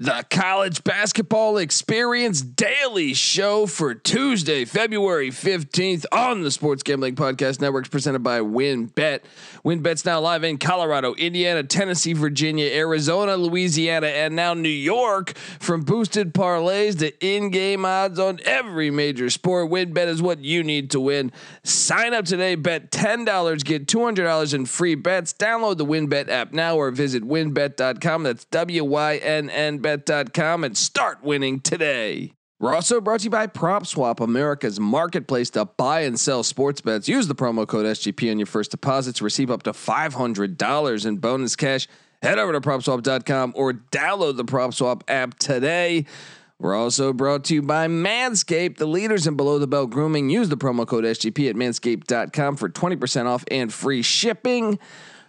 The college basketball experience daily show for Tuesday, February 15th on the Sports Gambling Podcast Networks presented by WynnBET. WynnBET's now live in Colorado, Indiana, Tennessee, Virginia, Arizona, Louisiana, and now New York. From boosted parlays to in-game odds on every major sport, WynnBET is what you need to win. Sign up today, bet $10, get $200 in free bets. Download the WynnBET app now or visit wynnbet.com. That's W-Y-N-N bet.com and start winning today. We're also brought to you by PropSwap, America's marketplace to buy and sell sports bets. Use the promo code SGP on your first deposit to receive up to $500 in bonus cash. Head over to PropSwap.com or download the PropSwap app today. We're also brought to you by Manscaped, the leaders in below the belt grooming. Use the promo code SGP at manscaped.com for 20% off and free shipping.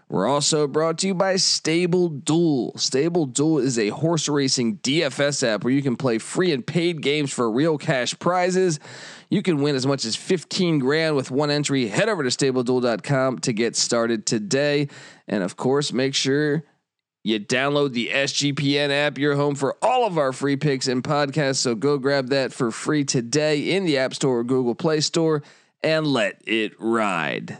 We're also brought to you by Stable Duel. Stable Duel is a horse racing DFS app where you can play free and paid games for real cash prizes. You can win as much as 15 grand with one entry. Head over to stableduel.com to get started today. And of course, make sure you download the SGPN app. You're home for all of our free picks and podcasts. So go grab that for free today in the App Store or Google Play Store and let it ride.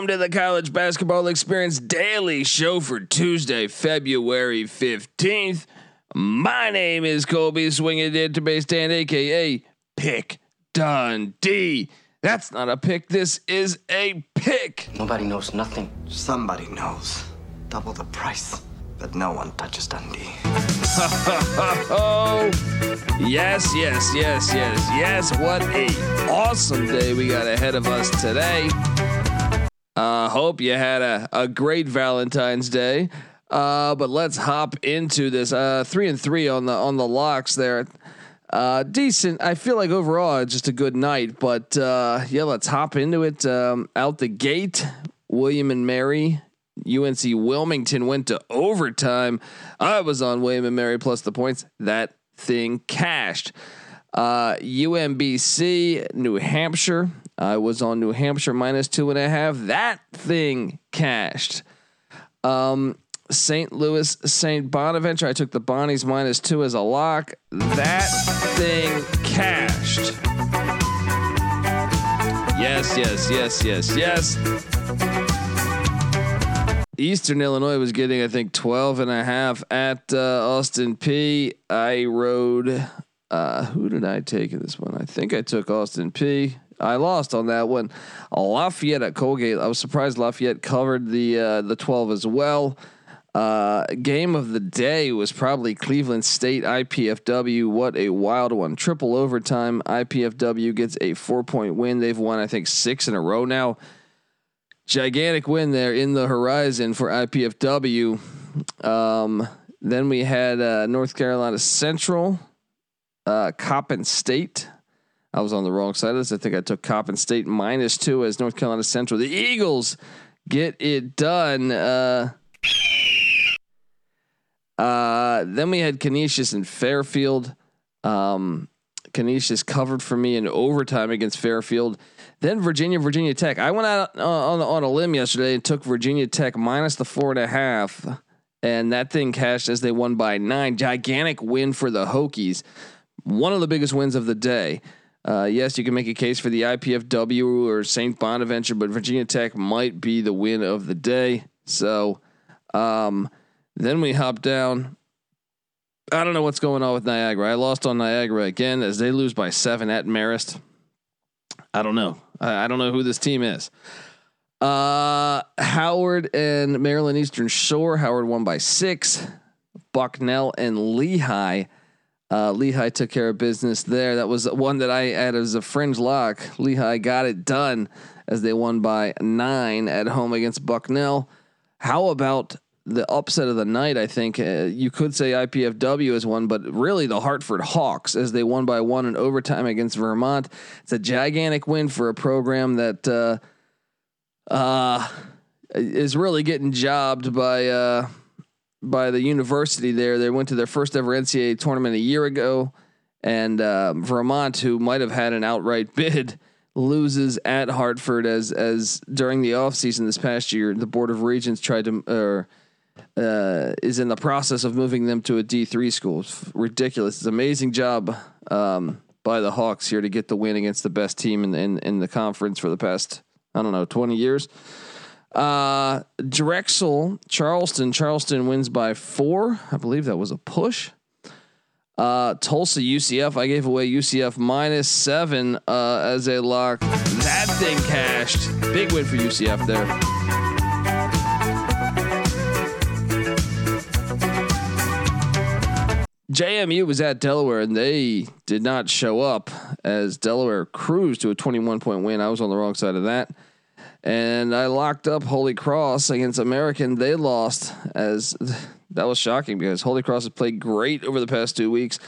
Welcome, welcome to the College Basketball Experience Daily Show for Tuesday, February 15th. My name is Colby Swinging Dead to Base Stand, aka Pick Dundee. That's not a pick, this is a pick. Nobody knows nothing. Somebody knows. Double the price. But no one touches Dundee. Oh, yes, yes, yes, yes, yes. What a awesome day we got ahead of us today. Uh, hope you had a, a great Valentine's Day. Uh, but let's hop into this. Uh, three and three on the on the locks there. Uh, decent. I feel like overall just a good night. But uh, yeah, let's hop into it. Um, out the gate, William and Mary UNC Wilmington went to overtime. I was on William and Mary plus the points. That thing cashed. Uh, UMBC New Hampshire. I was on New Hampshire minus two and a half. That thing cashed. Um, St. Louis St. Bonaventure. I took the Bonnies minus two as a lock. That thing cashed. Yes, yes, yes, yes, yes. Eastern Illinois was getting, I think, 12 and a half at uh, Austin Peay. I rode, uh, who did I take in this one? I think I took Austin Peay. I lost on that one. Lafayette at Colgate. I was surprised Lafayette covered the uh, the 12 as well. Uh, game of the day was probably Cleveland State IPFW. What a wild one. Triple overtime. IPFW gets a four point win. They've won, I think, six in a row now gigantic win there in the horizon for IPFW. Um, then we had uh, North Carolina Central, uh, Coppin State. I was on the wrong side of this. I think I took Coppin State minus two as North Carolina Central. The Eagles get it done. Uh, uh, then we had Canisius and Fairfield. Um, Canisius covered for me in overtime against Fairfield. Then Virginia, Virginia Tech. I went out uh, on on a limb yesterday and took Virginia Tech minus the four and a half, and that thing cashed as they won by nine. Gigantic win for the Hokies. One of the biggest wins of the day. Uh, yes, you can make a case for the IPFW or St. Bonaventure, but Virginia Tech might be the win of the day. So um, then we hop down. I don't know what's going on with Niagara. I lost on Niagara again as they lose by seven at Marist. I don't know. I, I don't know who this team is. Uh, Howard and Maryland Eastern Shore. Howard won by six. Bucknell and Lehigh. Uh, Lehigh took care of business there. That was one that I had as a fringe lock. Lehigh got it done as they won by nine at home against Bucknell. How about the upset of the night. I think uh, you could say IPFW is one, but really the Hartford Hawks as they won by one in overtime against Vermont. It's a gigantic win for a program that uh, uh, is really getting jobbed by uh, by the university there. They went to their first ever NCAA tournament a year ago, and uh, Vermont, who might have had an outright bid loses at Hartford as as during the offseason this past year, the Board of Regents tried to or uh, is in the process of moving them to a D three school. It's ridiculous. It's an amazing job um, by the Hawks here to get the win against the best team in, in in the conference for the past I don't know twenty years. Uh, Drexel, Charleston. Charleston wins by four. I believe that was a push. Uh, Tulsa UCF. I gave away UCF minus seven uh, as a lock. That thing cashed. Big win for UCF there. JMU was at Delaware and they did not show up as Delaware cruised to a 21 point win. I was on the wrong side of that. And I locked up Holy Cross against American. They lost as that was shocking because Holy Cross has played great over the past two weeks.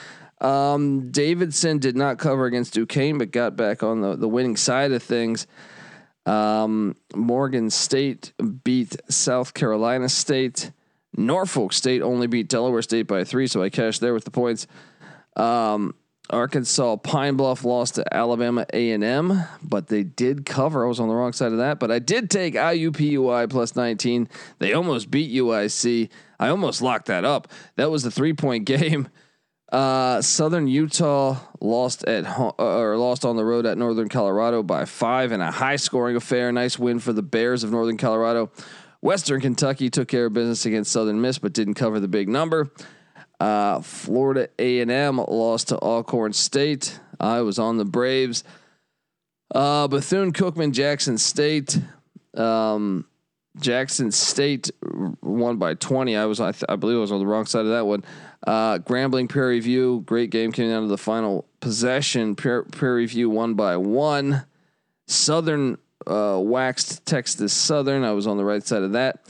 Um, Davidson did not cover against Duquesne, but got back on the, the winning side of things. Um, Morgan State beat South Carolina State. Norfolk State only beat Delaware State by three, so I cashed there with the points. Um, Arkansas Pine Bluff lost to Alabama A&M, but they did cover. I was on the wrong side of that, but I did take IUPUI plus 19. They almost beat UIC. I almost locked that up. That was the three point game. Uh, Southern Utah lost at ho- uh, or lost on the road at Northern Colorado by five in a high scoring affair. Nice win for the Bears of Northern Colorado. Western Kentucky took care of business against Southern Miss, but didn't cover the big number. Uh, Florida A&M lost to Alcorn State. I was on the Braves. Uh, Bethune Cookman Jackson State. Um, Jackson State won by 20. I was I, th- I, believe I was on the wrong side of that one. Uh, Grambling Prairie View, great game came down to the final possession. Prairie View won by one. Southern uh, waxed Texas Southern. I was on the right side of that.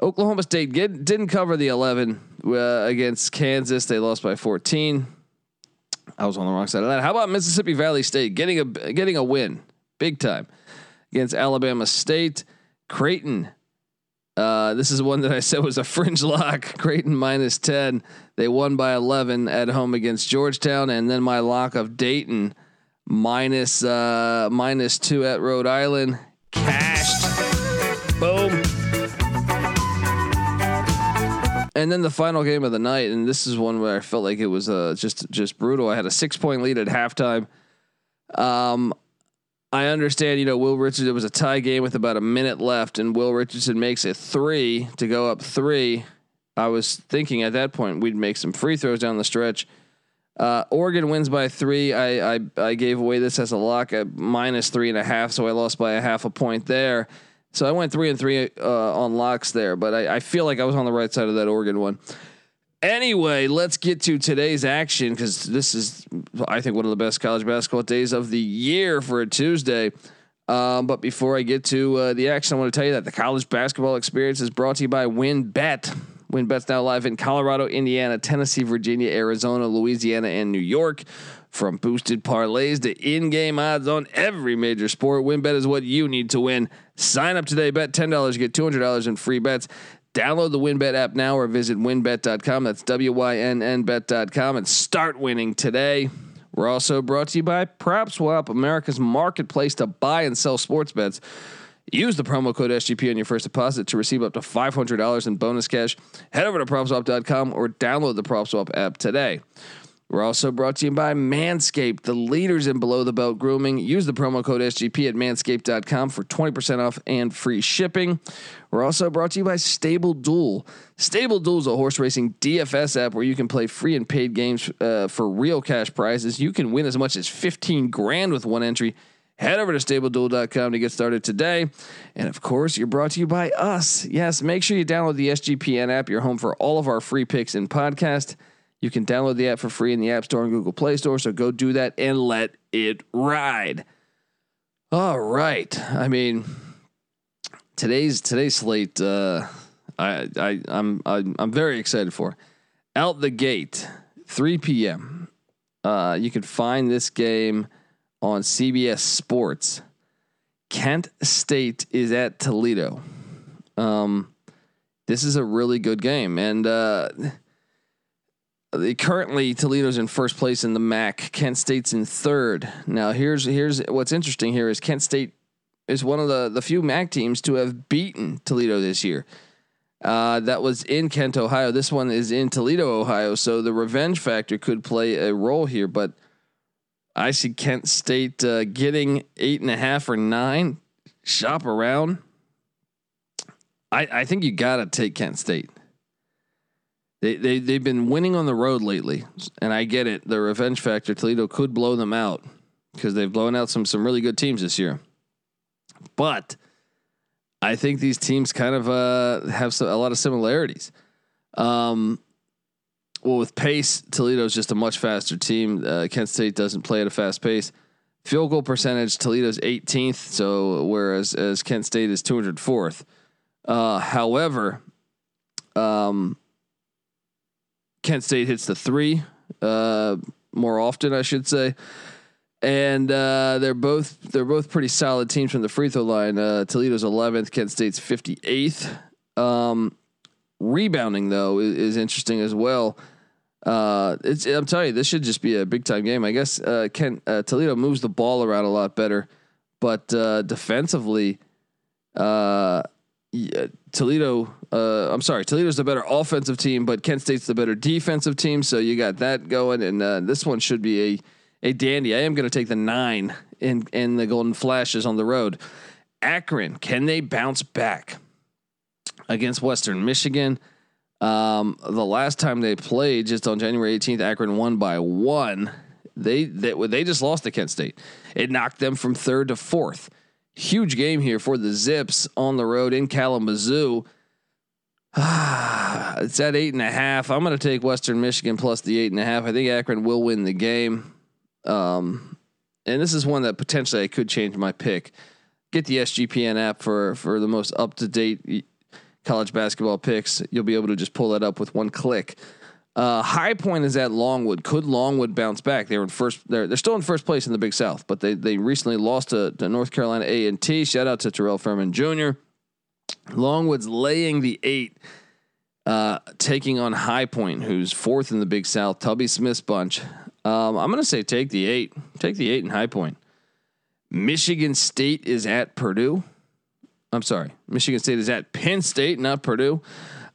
Oklahoma State get, didn't cover the 11 uh, against Kansas. They lost by 14. I was on the wrong side of that. How about Mississippi Valley State getting a getting a win, big time, against Alabama State? Creighton. Uh, this is one that I said was a fringe lock. Creighton minus 10. They won by 11 at home against Georgetown. And then my lock of Dayton minus, uh, minus two at Rhode Island. Cashed. And then the final game of the night, and this is one where I felt like it was uh, just just brutal. I had a six point lead at halftime. Um, I understand, you know, Will Richardson. It was a tie game with about a minute left, and Will Richardson makes it three to go up three. I was thinking at that point we'd make some free throws down the stretch. Uh, Oregon wins by three. I, I I gave away this as a lock at minus three and a half, so I lost by a half a point there. So I went three and three uh, on locks there, but I, I, feel like I was on the right side of that Oregon one. Anyway, let's get to today's action because this is, I think, one of the best college basketball days of the year for a Tuesday. Um, but before I get to uh, the action, I want to tell you that the college basketball experience is brought to you by WynnBET. WynnBET's now live in Colorado, Indiana, Tennessee, Virginia, Arizona, Louisiana, and New York. From boosted parlays to in-game odds on every major sport, WynnBET is what you need to win. Sign up today, bet $10, get $200 in free bets. Download the WynnBET app now or visit wynnbet.com. That's W Y N N bet.com and start winning today. We're also brought to you by PropSwap, America's marketplace to buy and sell sports bets. Use the promo code SGP on your first deposit to receive up to $500 in bonus cash. Head over to PropSwap.com or download the PropSwap app today. We're also brought to you by Manscaped, the leaders in below the belt grooming. Use the promo code SGP at manscaped.com for 20% off and free shipping. We're also brought to you by Stable Duel. Stable Duel is a horse racing DFS app where you can play free and paid games uh, for real cash prizes. You can win as much as 15 grand with one entry. Head over to stableduel.com to get started today. And of course, you're brought to you by us. Yes, make sure you download the SGPN app. You're home for all of our free picks and podcast. You can download the app for free in the App Store and Google Play Store. So go do that and let it ride. All right. I mean, today's today's slate. Uh, I, I I'm I'm, very excited for. Out the gate, 3 p.m. Uh, you can find this game on CBS Sports. Kent State is at Toledo. Um, this is a really good game, and uh, currently Toledo's in first place in the MAC. Kent State's in third. Now, here's here's what's interesting here is Kent State is one of the the few MAC teams to have beaten Toledo this year. Uh, that was in Kent, Ohio. This one is in Toledo, Ohio. So the revenge factor could play a role here, but I see Kent State uh, getting eight and a half or nine. Shop around. I, I think you got to take Kent State. They, they, they've been winning on the road lately, and I get it. The revenge factor, Toledo could blow them out because they've blown out some, some really good teams this year. But I think these teams kind of uh, have a lot of similarities. Um, well, with pace, Toledo is just a much faster team. Uh, Kent State doesn't play at a fast pace. Field goal percentage, Toledo's 18th, so whereas as Kent State is 204th. Uh, however, um, Kent State hits the three uh, more often, I should say, and uh, they're both they're both pretty solid teams from the free throw line. Uh, Toledo's 11th, Kent State's 58th. Um, rebounding though is, is, interesting as well. Uh, I'm telling you, this should just be a big time game. I guess uh, Kent uh, Toledo moves the ball around a lot better, but uh, defensively, uh, yeah, Toledo. Uh, I'm sorry, Toledo's the better offensive team, but Kent State's the better defensive team. So you got that going, and uh, this one should be a a dandy. I am going to take the nine in in the Golden Flashes on the road. Akron, can they bounce back against Western Michigan? Um, the last time they played, just on January 18th, Akron won by one. They they they just lost to Kent State. It knocked them from third to fourth. Huge game here for the Zips on the road in Kalamazoo. it's at eight and a half. I'm going to take Western Michigan plus the eight and a half. I think Akron will win the game. Um, and this is one that potentially I could change my pick. Get the SGPN app for for the most up to date college basketball picks. You'll be able to just pull that up with one click. Uh, High Point is at Longwood. Could Longwood bounce back? They were in first. They're they're still in first place in the Big South, but they they recently lost to, to North Carolina A and T. Shout out to Terrell Furman Jr. Longwood's laying the eight, uh, taking on High Point, who's fourth in the Big South. Tubby Smith's bunch. Um, I'm gonna say take the eight. Take the eight in High Point. Michigan State is at Purdue. I'm sorry, Michigan State is at Penn State, not Purdue.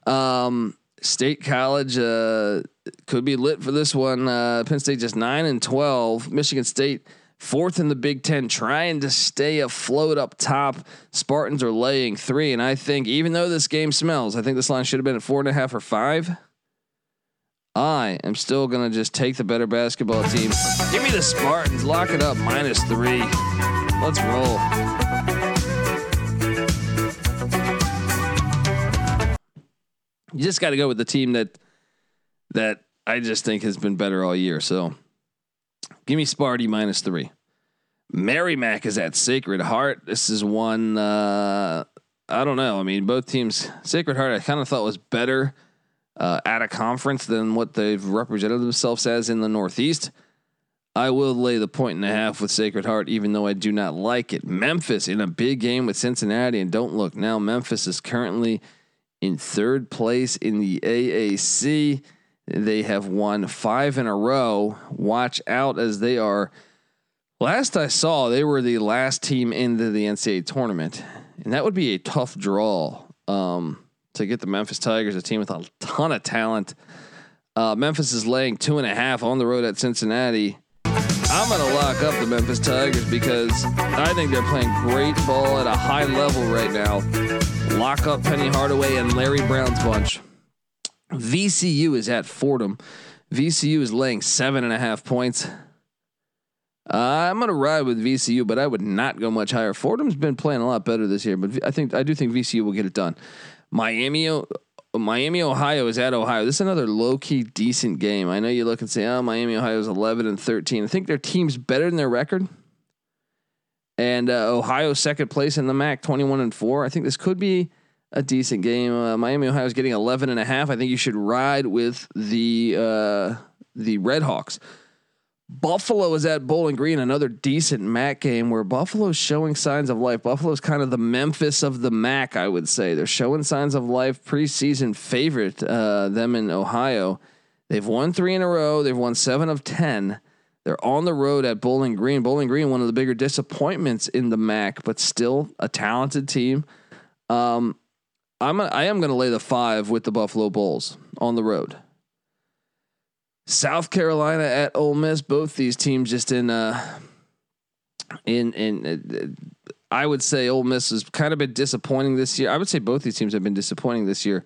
Um, State College uh, could be lit for this one. Uh, Penn State just nine and twelve. Michigan State fourth in the Big Ten, trying to stay afloat up top. Spartans are laying three, and I think even though this game smells, I think this line should have been at four and a half or five. I am still gonna just take the better basketball team. Give me the Spartans. Lock it up. Minus three. Let's roll. You just got to go with the team that that I just think has been better all year. So give me Sparty minus three. Merrimack is at Sacred Heart. This is one uh, I don't know. I mean, both teams. Sacred Heart, I kind of thought was better uh, at a conference than what they've represented themselves as in the Northeast. I will lay the point and a half with Sacred Heart, even though I do not like it. Memphis in a big game with Cincinnati, and don't look now. Memphis is currently in third place in the AAC. They have won five in a row. Watch out as they are. Last I saw, they were the last team into the NCAA tournament, and that would be a tough draw um, to get the Memphis Tigers, a team with a ton of talent. Uh, Memphis is laying two and a half on the road at Cincinnati. I'm going to lock up the Memphis Tigers because I think they're playing great ball at a high level right now. Lock up Penny Hardaway and Larry Brown's bunch. VCU is at Fordham. VCU is laying seven and a half points. Uh, I'm to ride with VCU, but I would not go much higher. Fordham's been playing a lot better this year, but I think I do think VCU will get it done. Miami Miami, Ohio is at Ohio. This is another low key decent game. I know you look and say, oh, Miami, Ohio is 11 and 13. I think their team's better than their record. And uh, Ohio second place in the MAC, 21 and four. I think this could be a decent game. Uh, Miami Ohio is getting 11 and a half. I think you should ride with the uh, the Red Hawks. Buffalo is at Bowling Green, another decent MAC game where Buffalo's showing signs of life. Buffalo's kind of the Memphis of the MAC, I would say. They're showing signs of life. Preseason favorite, uh, them in Ohio. They've won three in a row. They've won seven of ten. They're on the road at Bowling Green. Bowling Green, one of the bigger disappointments in the MAC, but still a talented team. Um, I'm a, I am going to lay the five with the Buffalo Bulls on the road. South Carolina at Ole Miss. Both these teams just in uh in in uh, I would say Ole Miss has kind of been disappointing this year. I would say both these teams have been disappointing this year.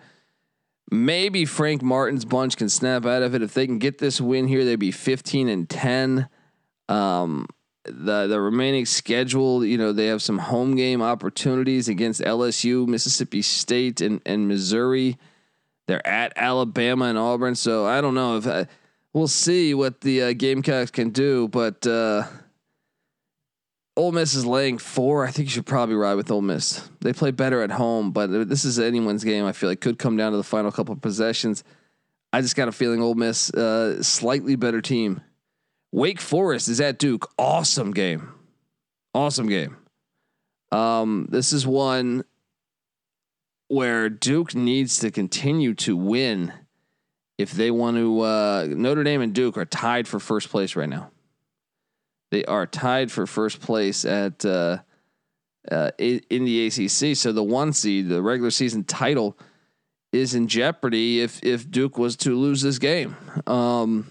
Maybe Frank Martin's bunch can snap out of it if they can get this win here. They'd be 15 and 10. Um, the the remaining schedule, you know, they have some home game opportunities against LSU, Mississippi State, and and Missouri. They're at Alabama and Auburn, so I don't know if. I, uh, we'll see what the uh, Gamecocks can do, but uh, Ole Miss is laying four. I think you should probably ride with Ole Miss. They play better at home, but this is anyone's game. I feel like could come down to the final couple of possessions. I just got a feeling Ole Miss uh, slightly better team. Wake Forest is at Duke. Awesome game. Awesome game. Um, this is one where Duke needs to continue to win if they want to. Uh, Notre Dame and Duke are tied for first place right now. They are tied for first place at uh, uh, in the ACC. So the one seed, the regular season title, is in jeopardy if if Duke was to lose this game. Um,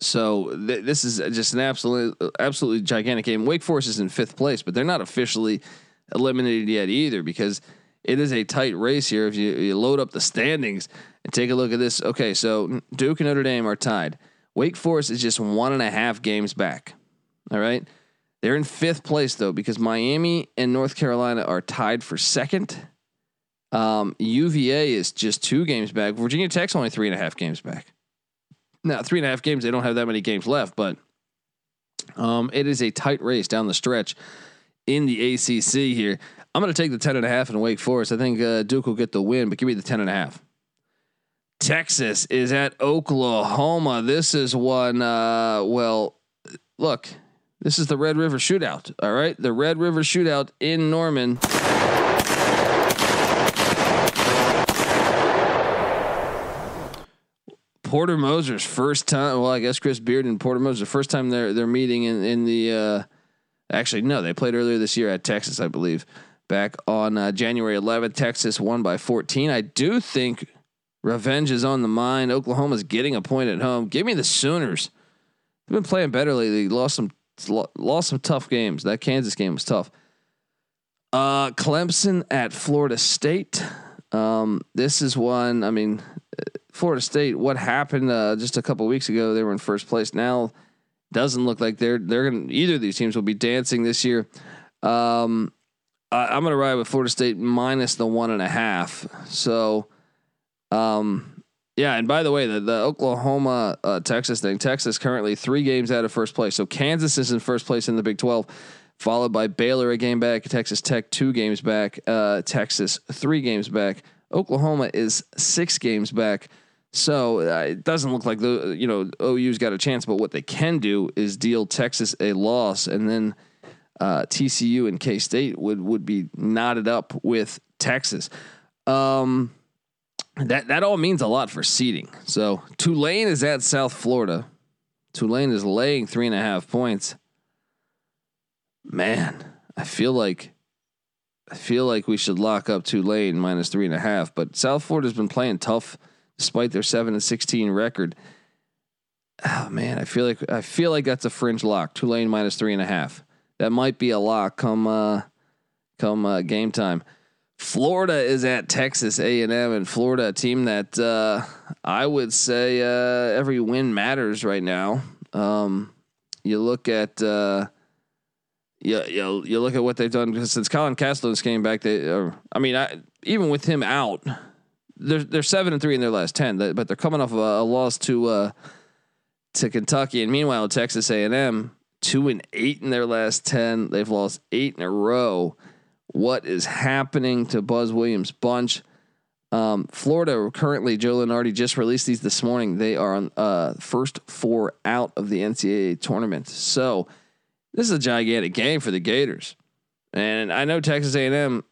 so th- this is just an absolute absolutely gigantic game. Wake Forest is in fifth place, but they're not officially eliminated yet either because it is a tight race here. If you, you load up the standings and take a look at this, okay, so Duke and Notre Dame are tied. Wake Forest is just one and a half games back. All right. They're in fifth place though because Miami and North Carolina are tied for second. Um, UVA is just two games back. Virginia Tech's only three and a half games back. Now, three and a half games, they don't have that many games left, but um, it is a tight race down the stretch in the ACC here. I'm going to take the 10 and a half in Wake Forest. I think uh, Duke will get the win, but give me the 10 and a half. Texas is at Oklahoma. This is one, uh, well, look, this is the Red River Shootout. All right. The Red River Shootout in Norman. Porter Moser's first time. Well, I guess Chris Beard and Porter Moser first time they're they're meeting in in the. Uh, actually, no, they played earlier this year at Texas, I believe back on uh, January 11th. Texas won by 14. I do think revenge is on the mind. Oklahoma's getting a point at home. Give me the Sooners. They've been playing better lately. Lost some lost some tough games. That Kansas game was tough. Uh, Clemson at Florida State. Um, this is one. I mean, Florida State. What happened uh, just a couple weeks ago? They were in first place. Now doesn't look like they're they're going. Either of these teams will be dancing this year. Um, I, am going to ride with Florida State minus the one and a half. So, um, yeah. And by the way, the, the Oklahoma uh, Texas thing, Texas currently three games out of first place. So Kansas is in first place in the Big 12, followed by Baylor a game back, Texas Tech two games back, uh, Texas three games back. Oklahoma is six games back. So uh, it doesn't look like the you know OU's got a chance, but what they can do is deal Texas a loss and then uh, TCU and K State would would be knotted up with Texas. Um, that that all means a lot for seeding. So Tulane is at South Florida. Tulane is laying three and a half points. Man, I feel like I feel like we should lock up Tulane minus three and a half. But South Florida's been playing tough despite their seven and sixteen record. Oh man, I feel like I feel like that's a fringe lock. Tulane minus three and a half that might be a lock come uh, come uh, game time. Florida is at Texas A and Florida, a team that uh, I would say uh, every win matters right now. Um, you look at uh, you, you you look at what they've done since Colin Castleton came back. They, I mean, I, even with him out, they're they're seven and three in their last ten, but they're coming off of a, a loss to uh, to Kentucky, and meanwhile Texas A and M two and eight in their last ten. They've lost eight in a row. What is happening to Buzz Williams bunch. Um, Florida currently, Joe Lunardi just released these this morning. They are on uh, first four out of the NCAA tournament. So this is a gigantic game for the Gators. And I know Texas A&M.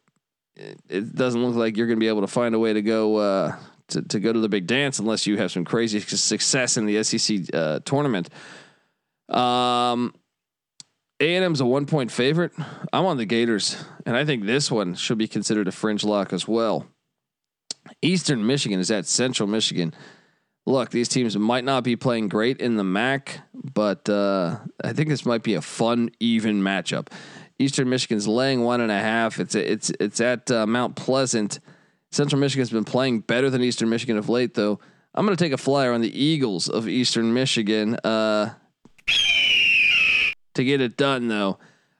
It doesn't look like you're going to be able to find a way to go uh, to, to go to the big dance unless you have some crazy success in the SEC uh, tournament. Um, A&M's a one point favorite. I'm on the Gators, and I think this one should be considered a fringe lock as well. Eastern Michigan is at Central Michigan. Look, these teams might not be playing great in the MAC, but uh, I think this might be a fun, even matchup. Eastern Michigan's laying one and a half. It's it's it's at uh, Mount Pleasant. Central Michigan's been playing better than Eastern Michigan of late, though. I'm going to take a flyer on the Eagles of Eastern Michigan uh, to get it done, though,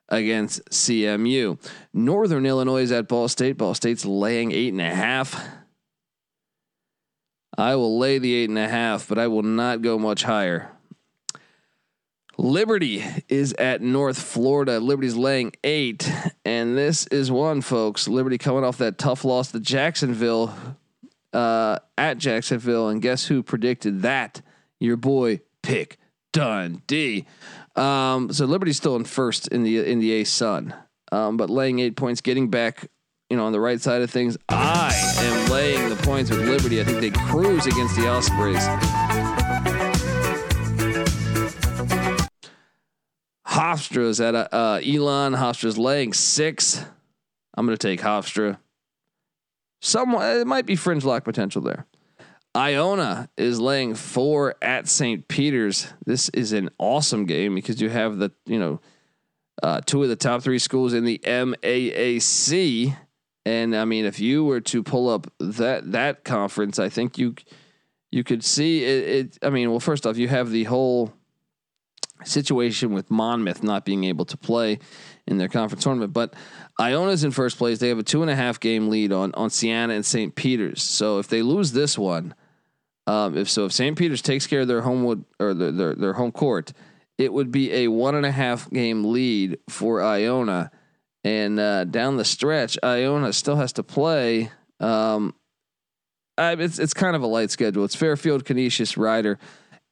against CMU. Northern Illinois is at Ball State. Ball State's laying eight and a half. I will lay the eight and a half, but I will not go much higher. Liberty is at North Florida. Liberty's laying eight, and this is one, folks. Liberty coming off that tough loss to Jacksonville, uh, at Jacksonville, and guess who predicted that? Your boy Pick Dundee. Um, so Liberty's still in first in the in the ASUN, um, but laying eight points, getting back you know, on the right side of things. I am laying the points with Liberty. I think they cruise against the Ospreys. Hofstra's at a, uh, Elon. Hofstra's laying six. I'm going to take Hofstra. Somewhat, it might be fringe lock potential there. Iona is laying four at St. Peter's. This is an awesome game because you have the, you know, uh, two of the top three schools in the MAAC and I mean, if you were to pull up that that conference, I think you you could see it, it. I mean, well, first off, you have the whole situation with Monmouth not being able to play in their conference tournament, but Iona's in first place. They have a two and a half game lead on on Siena and St. Peter's. So if they lose this one, um, if so, if St. Peter's takes care of their homewood or their, their their home court, it would be a one and a half game lead for Iona and uh, down the stretch, Iona still has to play. Um, I, it's it's kind of a light schedule. It's Fairfield, Canisius, Rider.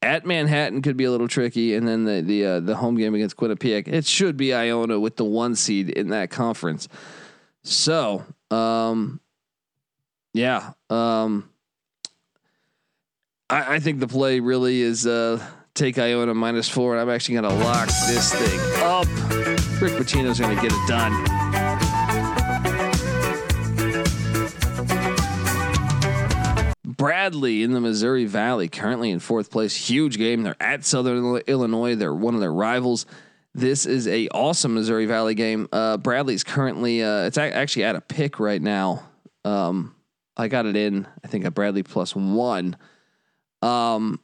At Manhattan could be a little tricky, and then the the uh, the home game against Quinnipiac. It should be Iona with the one seed in that conference. So, um, yeah, um, I, I think the play really is uh, take Iona minus four, and I'm actually going to lock this thing up. Rick Pitino's going to get it done. Bradley in the Missouri Valley, currently in fourth place. Huge game. They're at Southern Illinois. They're one of their rivals. This is a awesome Missouri Valley game. Uh, Bradley's currently uh, it's actually at a pick right now. Um, I got it in. I think at Bradley plus one. Um,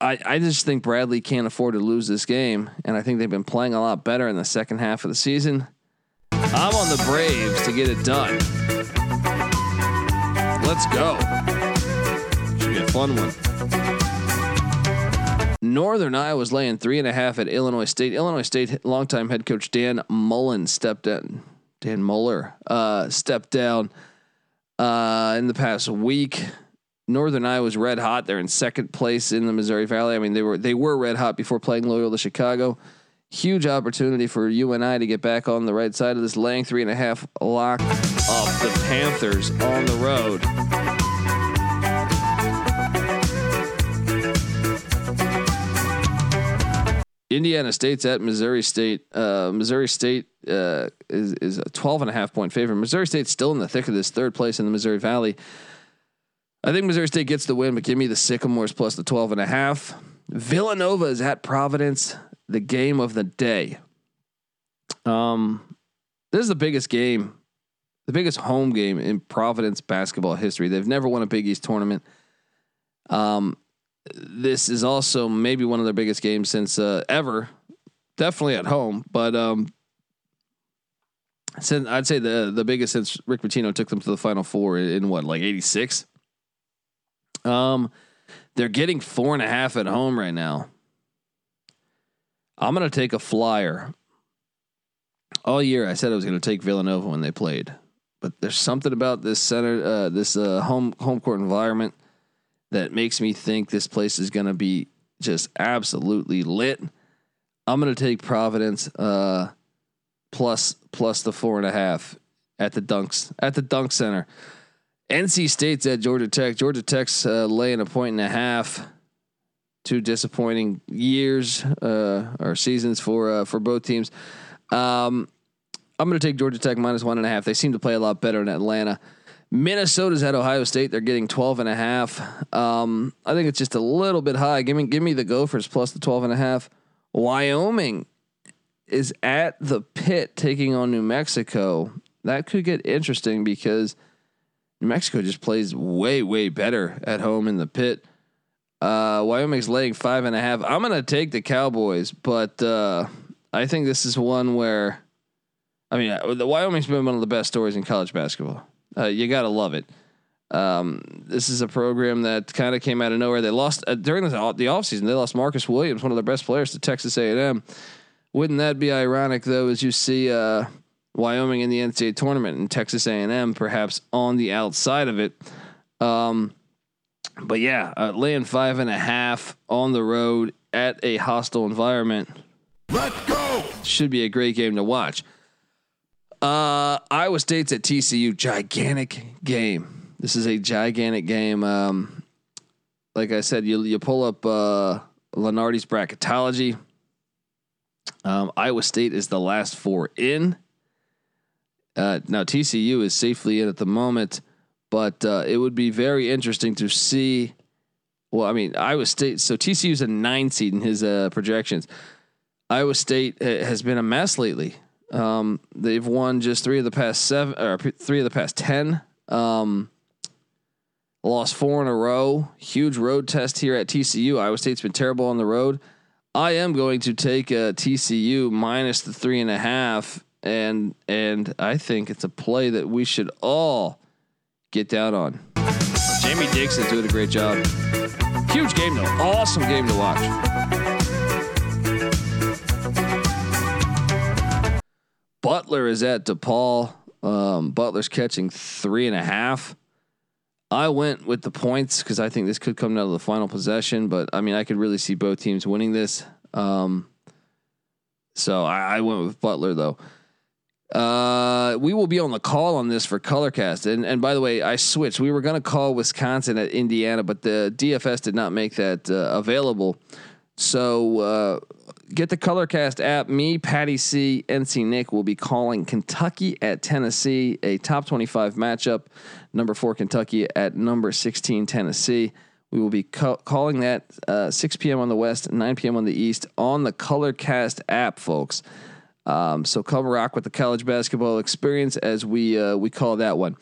I, I just think Bradley can't afford to lose this game, and I think they've been playing a lot better in the second half of the season. I'm on the Braves to get it done. Let's go. Should be a fun one. Northern Iowa's laying three and a half at Illinois State. Illinois State longtime head coach Dan Mullen stepped in. Dan Muller uh, stepped down uh, in the past week. Northern Iowa Iowa's red hot. They're in second place in the Missouri Valley. I mean, they were they were red hot before playing Loyola Chicago. Huge opportunity for UNI to get back on the right side of this laying three and a half lock up the Panthers on the road. Indiana State's at Missouri State. Uh, Missouri State uh, is is a 12 and a half point favorite. Missouri State's still in the thick of this third place in the Missouri Valley. I think Missouri State gets the win, but give me the Sycamores plus the 12 and a half. Villanova is at Providence, the game of the day. Um, this is the biggest game, the biggest home game in Providence basketball history. They've never won a Big East tournament. Um, this is also maybe one of their biggest games since uh, ever. Definitely at home, but um, since I'd say the the biggest since Rick Pitino took them to the Final Four in, in what like '86. Um, they're getting four and a half at home right now. I'm gonna take a flyer all year I said I was going to take Villanova when they played, but there's something about this center, uh, this uh, home home court environment that makes me think this place is going to be just absolutely lit. I'm going to take Providence uh, plus plus the four and a half at the dunks at the dunk center. NC State's at Georgia Tech. Georgia Tech's uh, laying a point and a half. Two disappointing years uh, or seasons for uh, for both teams. Um, I'm going to take Georgia Tech minus one and a half. They seem to play a lot better in Atlanta. Minnesota's at Ohio State. They're getting 12 and a half. Um, I think it's just a little bit high. Give me give me the Gophers plus the 12 and a half. Wyoming is at the pit taking on New Mexico. That could get interesting because New Mexico just plays way, way better at home in the pit. Uh, Wyoming's laying five and a half. I'm going to take the Cowboys, but uh, I think this is one where, I mean, uh, the Wyoming's been one of the best stories in college basketball. Uh, you got to love it. Um, this is a program that kind of came out of nowhere. They lost uh, during the the offseason. They lost Marcus Williams, one of their best players, to Texas A&M. Wouldn't that be ironic though, as you see uh, Wyoming in the NCAA tournament and Texas A&M perhaps on the outside of it? Um, but yeah, uh, laying five and a half on the road at a hostile environment. Let's go. Should be a great game to watch. Uh, Iowa State's at TCU, gigantic game. This is a gigantic game. Um, like I said, you you pull up uh, Lunardi's bracketology. Um, Iowa State is the last four in. Uh, now TCU is safely in at the moment, but uh, it would be very interesting to see. Well, I mean, Iowa State. So TCU is a nine seed in his uh, projections. Iowa State has been a mess lately. Um, they've won just three of the past seven, or three of the past ten. Um, lost four in a row. Huge road test here at TCU. Iowa State's been terrible on the road. I am going to take a TCU minus the three and a half, and and I think it's a play that we should all get down on. Jamie Dixon doing a great job. Huge game though, awesome game to watch. Butler is at DePaul. Um, Butler's catching three and a half. I went with the points because I think this could come down to the final possession, but I mean, I could really see both teams winning this. Um, so I, I, went with Butler though. Uh, we will be on the call on this for Colorcast, and and by the way, I switched. We were going to call Wisconsin at Indiana, but the DFS did not make that uh, available. So uh, get the Colorcast app. Me, Patty C, NC Nick will be calling Kentucky at Tennessee, a top 25 matchup. Number four, Kentucky at number 16, Tennessee. We will be co- calling that uh, 6 p.m. on the West, 9 p.m. on the East on the Colorcast app, folks. Um, so come rock with the college basketball experience as we uh, we call that one.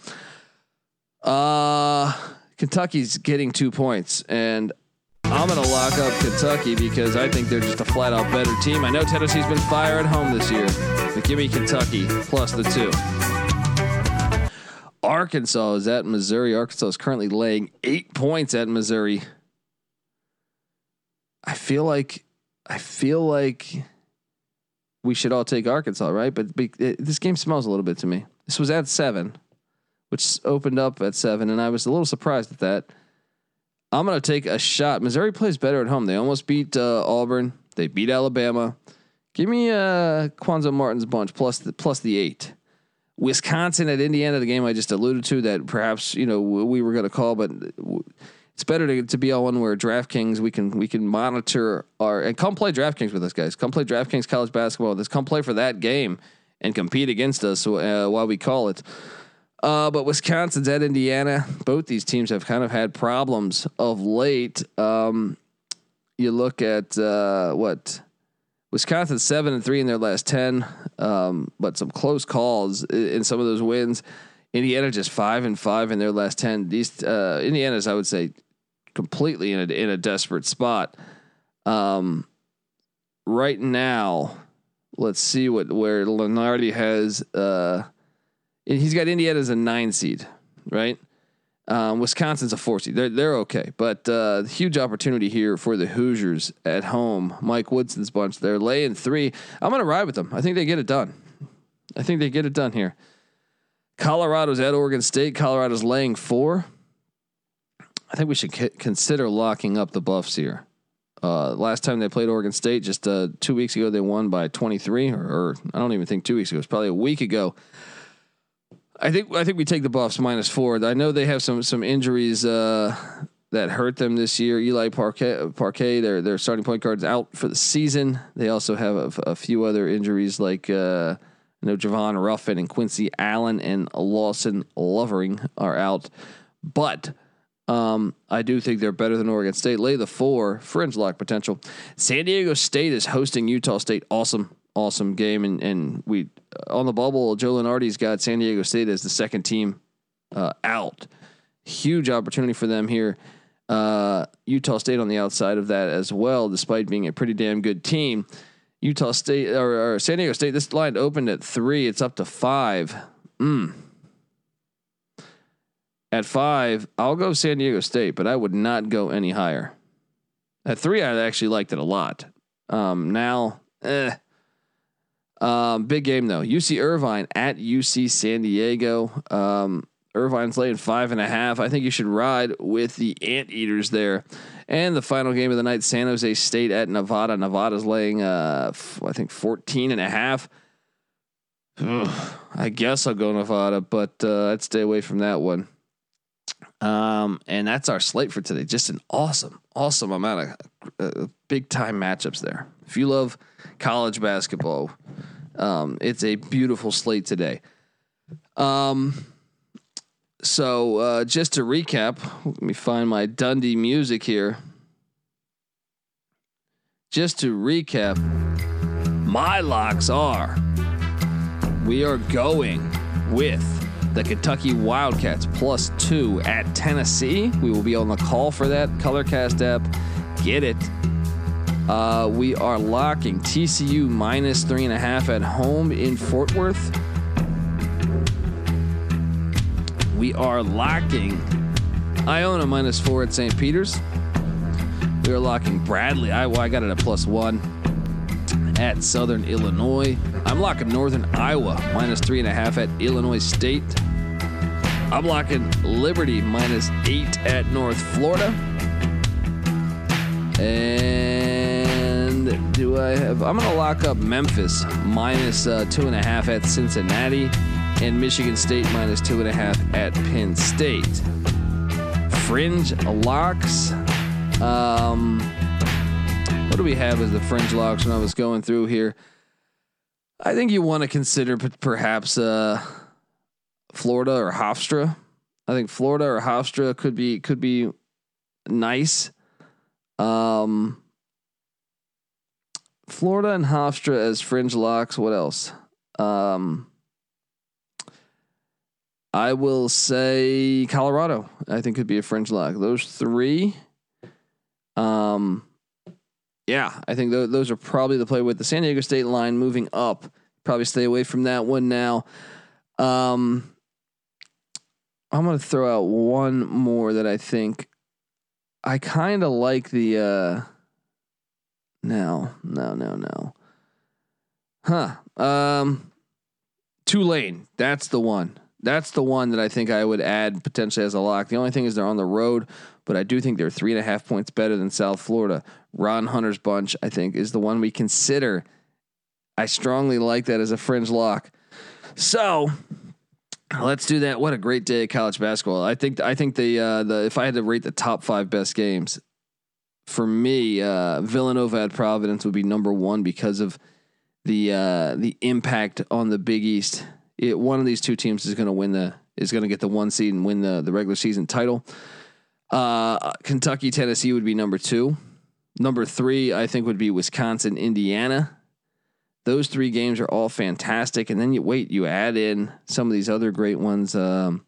Uh, Kentucky's getting two points, and I'm to lock up Kentucky because I think they're just a flat out better team. I know Tennessee's been fire at home this year, but give me Kentucky plus the two. Arkansas is at Missouri. Arkansas is currently laying eight points at Missouri. I feel like, I feel like we should all take Arkansas, right? But, but it, this game smells a little bit to me. This was at seven, which opened up at seven, and I was a little surprised at that. I'm going to take a shot. Missouri plays better at home. They almost beat uh, Auburn. They beat Alabama. Give me uh, Cuonzo Martin's bunch plus the, plus the eight. Wisconsin at Indiana, the game I just alluded to that perhaps you know we were going to call, but it's better to, to be on one where DraftKings we can we can monitor our and come play DraftKings with us guys. Come play DraftKings college basketball with us. Come play for that game and compete against us uh, while we call it. Uh, but Wisconsin's at Indiana. Both these teams have kind of had problems of late. Um, you look at uh, what Wisconsin seven and three in their last ten, um, but some close calls in some of those wins. Indiana just five and five in their last ten. These uh, Indiana's, I would say, completely in a in a desperate spot. Um, right now, let's see what where Lunardi has. Uh, he's got Indiana as a nine seed, right? Um, Wisconsin's a four seed. They're they're okay, but uh, huge opportunity here for the Hoosiers at home. Mike Woodson's bunch. They're laying three. I'm gonna ride with them. I think they get it done. I think they get it done here. Colorado's at Oregon State. Colorado's laying four. I think we should c- consider locking up the Buffs here. Uh, last time they played Oregon State, just uh, two weeks ago, they won by 23, or, or I don't even think two weeks ago. It's probably a week ago. I think I think we take the Buffs minus four. I know they have some some injuries uh, that hurt them this year. Eli Parquet, Parquet, their their starting point guards out for the season. They also have a, a few other injuries like uh, you know Javon Ruffin and Quincy Allen and Lawson Lovering are out, but. Um, I do think they're better than Oregon State. Lay the four, fringe lock potential. San Diego State is hosting Utah State. Awesome, awesome game. And and we on the bubble, Joe Lunardi's got San Diego State as the second team uh, out. Huge opportunity for them here. Uh, Utah State on the outside of that as well, despite being a pretty damn good team. Utah State or, or San Diego State, this line opened at three. It's up to five. Mm. At five, I'll go San Diego State, but I would not go any higher. At three, I actually liked it a lot. Um, now, eh. Um, big game though. UC Irvine at UC San Diego. Um, Irvine's laying five and a half. I think you should ride with the Anteaters there. And the final game of the night, San Jose State at Nevada. Nevada's laying, uh, f- I think 14 and a half. Ugh, I guess I'll go Nevada, but uh, I'd stay away from that one. Um, and that's our slate for today. Just an awesome, awesome amount of uh, big time matchups there. If you love college basketball, um, it's a beautiful slate today. Um, so uh, just to recap, let me find my Dundee music here. Just to recap, my locks are we are going with the Kentucky Wildcats plus two at Tennessee. We will be on the call for that. Colorcast app, get it. Uh, we are locking TCU minus three and a half at home in Fort Worth. We are locking Iona minus four at St. Peter's. We are locking Bradley. I, well, I got it at plus one at Southern Illinois. I'm locking Northern Iowa minus three and a half at Illinois State. I'm locking Liberty minus eight at North Florida. And do I have? I'm going to lock up Memphis minus uh, two and a half at Cincinnati and Michigan State minus two and a half at Penn State. Fringe locks. Um, do we have as the fringe locks when I was going through here? I think you want to consider p- perhaps uh, Florida or Hofstra. I think Florida or Hofstra could be could be nice. Um, Florida and Hofstra as fringe locks. What else? Um, I will say Colorado. I think could be a fringe lock. Those three. Um, yeah, I think th- those are probably the play with the San Diego State line moving up. Probably stay away from that one now. Um, I'm gonna throw out one more that I think I kind of like the. Uh, no, no, no, no. Huh. Um, Tulane. That's the one. That's the one that I think I would add potentially as a lock. The only thing is they're on the road, but I do think they're three and a half points better than South Florida. Ron Hunter's bunch, I think, is the one we consider. I strongly like that as a fringe lock. So let's do that. What a great day of college basketball. I think I think the uh, the if I had to rate the top five best games, for me, uh, Villanova at Providence would be number one because of the uh, the impact on the Big East. It, one of these two teams is going to win the is going to get the one seed and win the the regular season title. Uh, Kentucky, Tennessee would be number two. Number three, I think, would be Wisconsin, Indiana. Those three games are all fantastic, and then you wait, you add in some of these other great ones: um,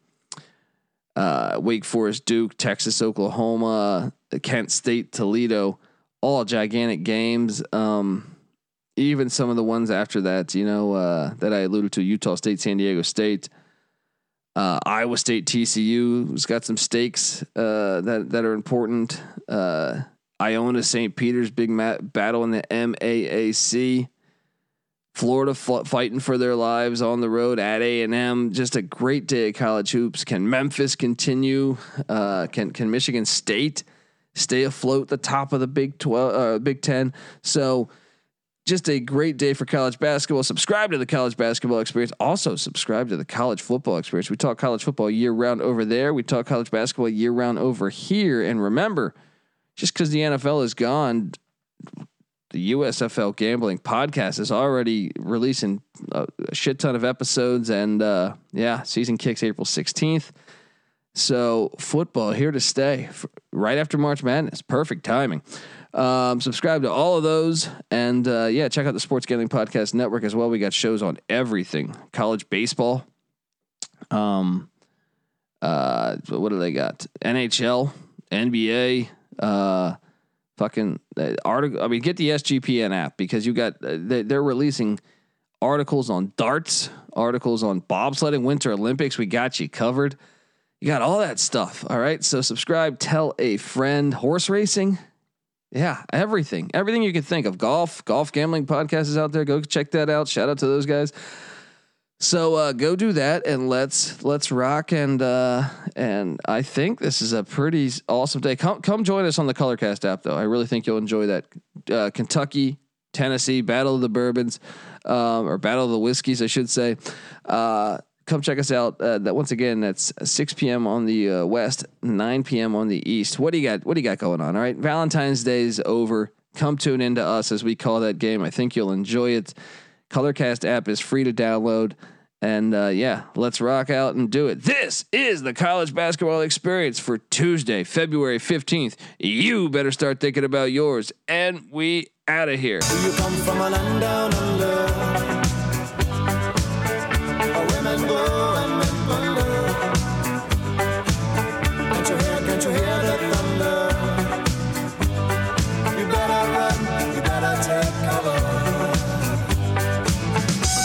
uh, Wake Forest, Duke, Texas, Oklahoma, Kent State, Toledo, all gigantic games. Um, even some of the ones after that, you know, uh, that I alluded to: Utah State, San Diego State. Uh, Iowa State TCU has got some stakes uh, that that are important. Uh, Iona St. Peter's big mat- battle in the MAAC. Florida fighting for their lives on the road at A and M. Just a great day of college hoops. Can Memphis continue? Uh, can can Michigan State stay afloat the top of the Big Twelve, uh, Big Ten? So just a great day for college basketball. Subscribe to the college basketball experience. Also, subscribe to the college football experience. We talk college football year round over there. We talk college basketball year round over here. And remember, just because the NFL is gone, the USFL Gambling Podcast is already releasing a, shit ton of episodes. And uh, yeah, season kicks April 16th. So, football here to stay right after March Madness. Perfect timing. Um, subscribe to all of those, and uh, yeah, check out the Sports Gambling Podcast Network as well. We got shows on everything: college baseball, um, uh, what do they got? NHL, NBA, uh, fucking uh, article. I mean, get the SGPN app because you got uh, they, they're releasing articles on darts, articles on bobsledding, Winter Olympics. We got you covered. You got all that stuff. All right. So subscribe, tell a friend. Horse racing. Yeah, everything, everything you can think of. Golf, golf gambling podcast is out there. Go check that out. Shout out to those guys. So uh, go do that and let's let's rock and uh, and I think this is a pretty awesome day. Come come join us on the Colorcast app though. I really think you'll enjoy that. Uh, Kentucky, Tennessee, Battle of the Bourbons, um, or Battle of the Whiskeys, I should say. Come check us out. Uh, that once again, that's 6 p.m. on the uh, west, 9 p.m. on the east. What do you got? What do you got going on? All right, Valentine's Day is over. Come tune in to us as we call that game. I think you'll enjoy it. Colorcast app is free to download. And uh, yeah, let's rock out and do it. This is the college basketball experience for Tuesday, February 15th. You better start thinking about yours. And we out of here.